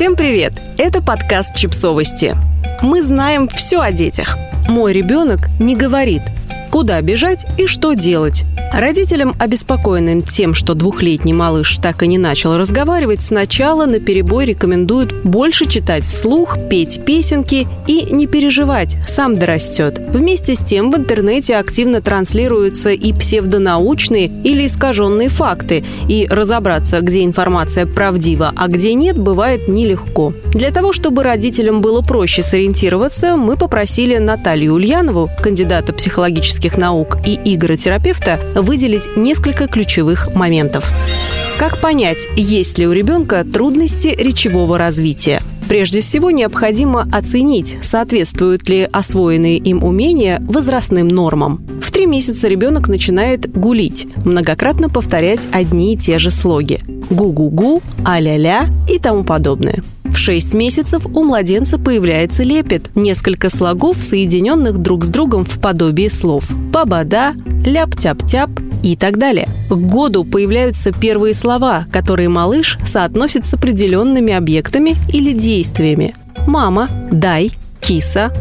Всем привет! Это подкаст «Чипсовости». Мы знаем все о детях. Мой ребенок не говорит, куда бежать и что делать. Родителям, обеспокоенным тем, что двухлетний малыш так и не начал разговаривать, сначала на перебой рекомендуют больше читать вслух, петь песенки и не переживать, сам дорастет. Вместе с тем в интернете активно транслируются и псевдонаучные или искаженные факты, и разобраться, где информация правдива, а где нет, бывает нелегко. Для того, чтобы родителям было проще сориентироваться, мы попросили Наталью Ульянову, кандидата психологических наук и игротерапевта, выделить несколько ключевых моментов. Как понять, есть ли у ребенка трудности речевого развития? Прежде всего необходимо оценить, соответствуют ли освоенные им умения возрастным нормам. В три месяца ребенок начинает гулить, многократно повторять одни и те же слоги. Гу-гу-гу, а-ля-ля и тому подобное. В 6 месяцев у младенца появляется лепет, несколько слогов, соединенных друг с другом в подобии слов. Бабада, ляп-тяп-тяп и так далее. К году появляются первые слова, которые малыш соотносит с определенными объектами или действиями. Мама, дай, киса,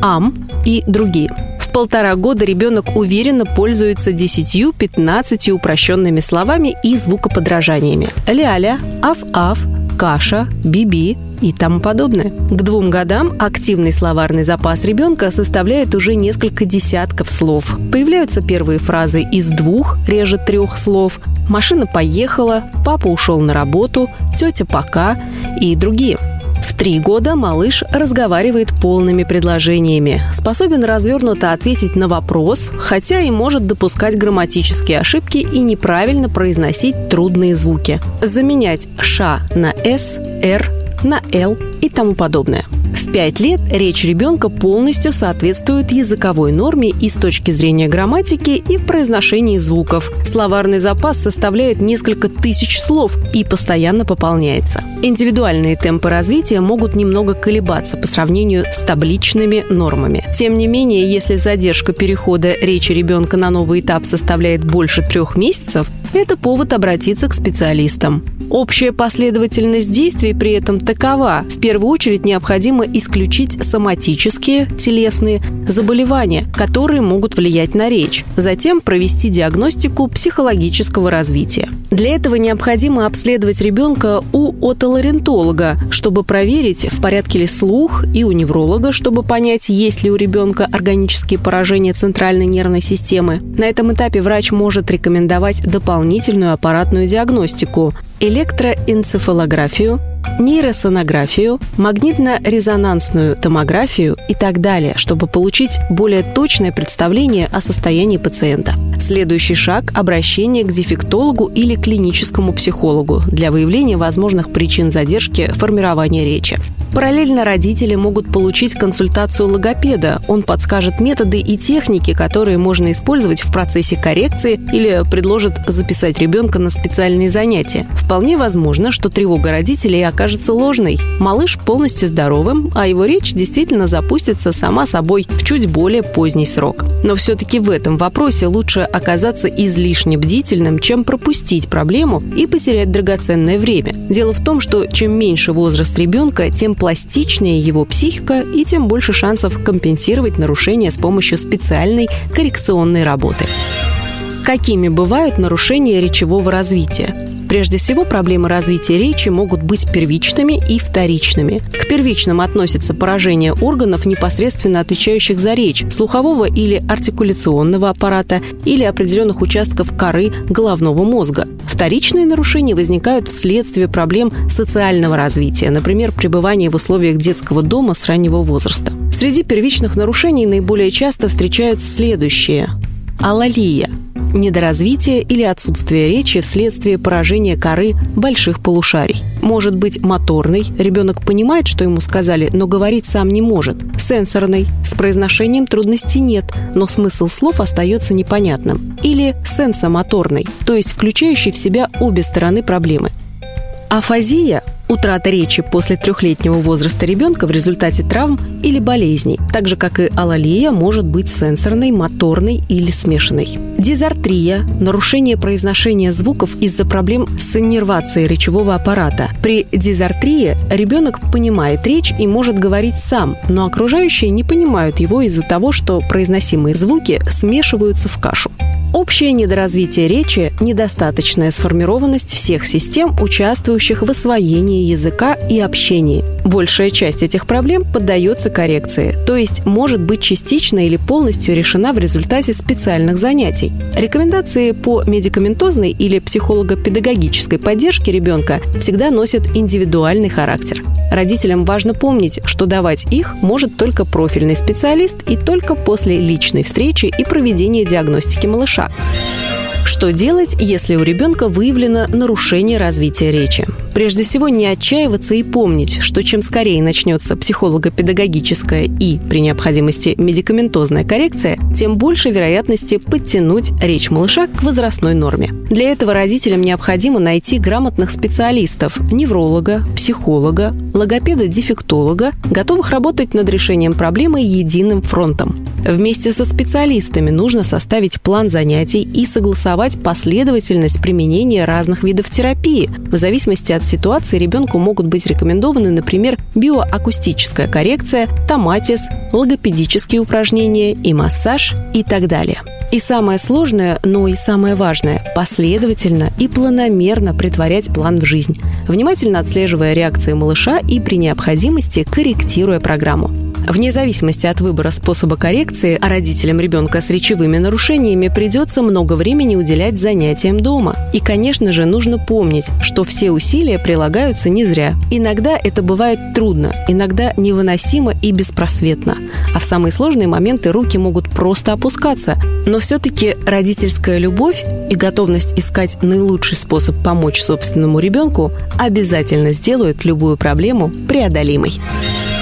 ам и другие. В полтора года ребенок уверенно пользуется 10-15 упрощенными словами и звукоподражаниями. Ляля, аф-аф, каша, биби и тому подобное. К двум годам активный словарный запас ребенка составляет уже несколько десятков слов. Появляются первые фразы из двух, реже трех слов. Машина поехала, папа ушел на работу, тетя пока и другие. В три года малыш разговаривает полными предложениями, способен развернуто ответить на вопрос, хотя и может допускать грамматические ошибки и неправильно произносить трудные звуки. Заменять «ш» на «с», «р» на «л» и тому подобное. В 5 лет речь ребенка полностью соответствует языковой норме и с точки зрения грамматики, и в произношении звуков. Словарный запас составляет несколько тысяч слов и постоянно пополняется. Индивидуальные темпы развития могут немного колебаться по сравнению с табличными нормами. Тем не менее, если задержка перехода речи ребенка на новый этап составляет больше трех месяцев, это повод обратиться к специалистам. Общая последовательность действий при этом такова. В первую очередь необходимо исключить соматические, телесные заболевания, которые могут влиять на речь. Затем провести диагностику психологического развития. Для этого необходимо обследовать ребенка у отоларинтолога, чтобы проверить, в порядке ли слух, и у невролога, чтобы понять, есть ли у ребенка органические поражения центральной нервной системы. На этом этапе врач может рекомендовать дополнительную аппаратную диагностику, электроэнцефалографию, нейросонографию, магнитно-резонансную томографию и так далее, чтобы получить более точное представление о состоянии пациента. Следующий шаг – обращение к дефектологу или клиническому психологу для выявления возможных причин задержки формирования речи. Параллельно родители могут получить консультацию логопеда. Он подскажет методы и техники, которые можно использовать в процессе коррекции или предложит записать ребенка на специальные занятия. Вполне возможно, что тревога родителей окажется ложной. Малыш полностью здоровым, а его речь действительно запустится сама собой в чуть более поздний срок. Но все-таки в этом вопросе лучше оказаться излишне бдительным, чем пропустить проблему и потерять драгоценное время. Дело в том, что чем меньше возраст ребенка, тем пластичнее его психика и тем больше шансов компенсировать нарушения с помощью специальной коррекционной работы. Какими бывают нарушения речевого развития? Прежде всего, проблемы развития речи могут быть первичными и вторичными. К первичным относятся поражение органов, непосредственно отвечающих за речь, слухового или артикуляционного аппарата или определенных участков коры головного мозга. Вторичные нарушения возникают вследствие проблем социального развития, например, пребывания в условиях детского дома с раннего возраста. Среди первичных нарушений наиболее часто встречаются следующие. Алалия – недоразвитие или отсутствие речи вследствие поражения коры больших полушарий. Может быть моторный, ребенок понимает, что ему сказали, но говорить сам не может. Сенсорный, с произношением трудностей нет, но смысл слов остается непонятным. Или сенсомоторный, то есть включающий в себя обе стороны проблемы. Афазия утрата речи после трехлетнего возраста ребенка в результате травм или болезней, так же как и алалия может быть сенсорной, моторной или смешанной. Дизартрия – нарушение произношения звуков из-за проблем с иннервацией речевого аппарата. При дизартрии ребенок понимает речь и может говорить сам, но окружающие не понимают его из-за того, что произносимые звуки смешиваются в кашу. Общее недоразвитие речи – недостаточная сформированность всех систем, участвующих в освоении языка и общении. Большая часть этих проблем поддается коррекции, то есть может быть частично или полностью решена в результате специальных занятий. Рекомендации по медикаментозной или психолого-педагогической поддержке ребенка всегда носят индивидуальный характер. Родителям важно помнить, что давать их может только профильный специалист и только после личной встречи и проведения диагностики малыша. Что делать, если у ребенка выявлено нарушение развития речи? Прежде всего, не отчаиваться и помнить, что чем скорее начнется психолого-педагогическая и, при необходимости, медикаментозная коррекция, тем больше вероятности подтянуть речь малыша к возрастной норме. Для этого родителям необходимо найти грамотных специалистов – невролога, психолога, логопеда-дефектолога, готовых работать над решением проблемы единым фронтом. Вместе со специалистами нужно составить план занятий и согласовать последовательность применения разных видов терапии. В зависимости от ситуации ребенку могут быть рекомендованы, например, биоакустическая коррекция, томатис, логопедические упражнения и массаж и так далее. И самое сложное, но и самое важное – последовательно и планомерно притворять план в жизнь, внимательно отслеживая реакции малыша и при необходимости корректируя программу. Вне зависимости от выбора способа коррекции, а родителям ребенка с речевыми нарушениями придется много времени уделять занятиям дома. И, конечно же, нужно помнить, что все усилия прилагаются не зря. Иногда это бывает трудно, иногда невыносимо и беспросветно. А в самые сложные моменты руки могут просто опускаться. Но все-таки родительская любовь и готовность искать наилучший способ помочь собственному ребенку обязательно сделают любую проблему преодолимой.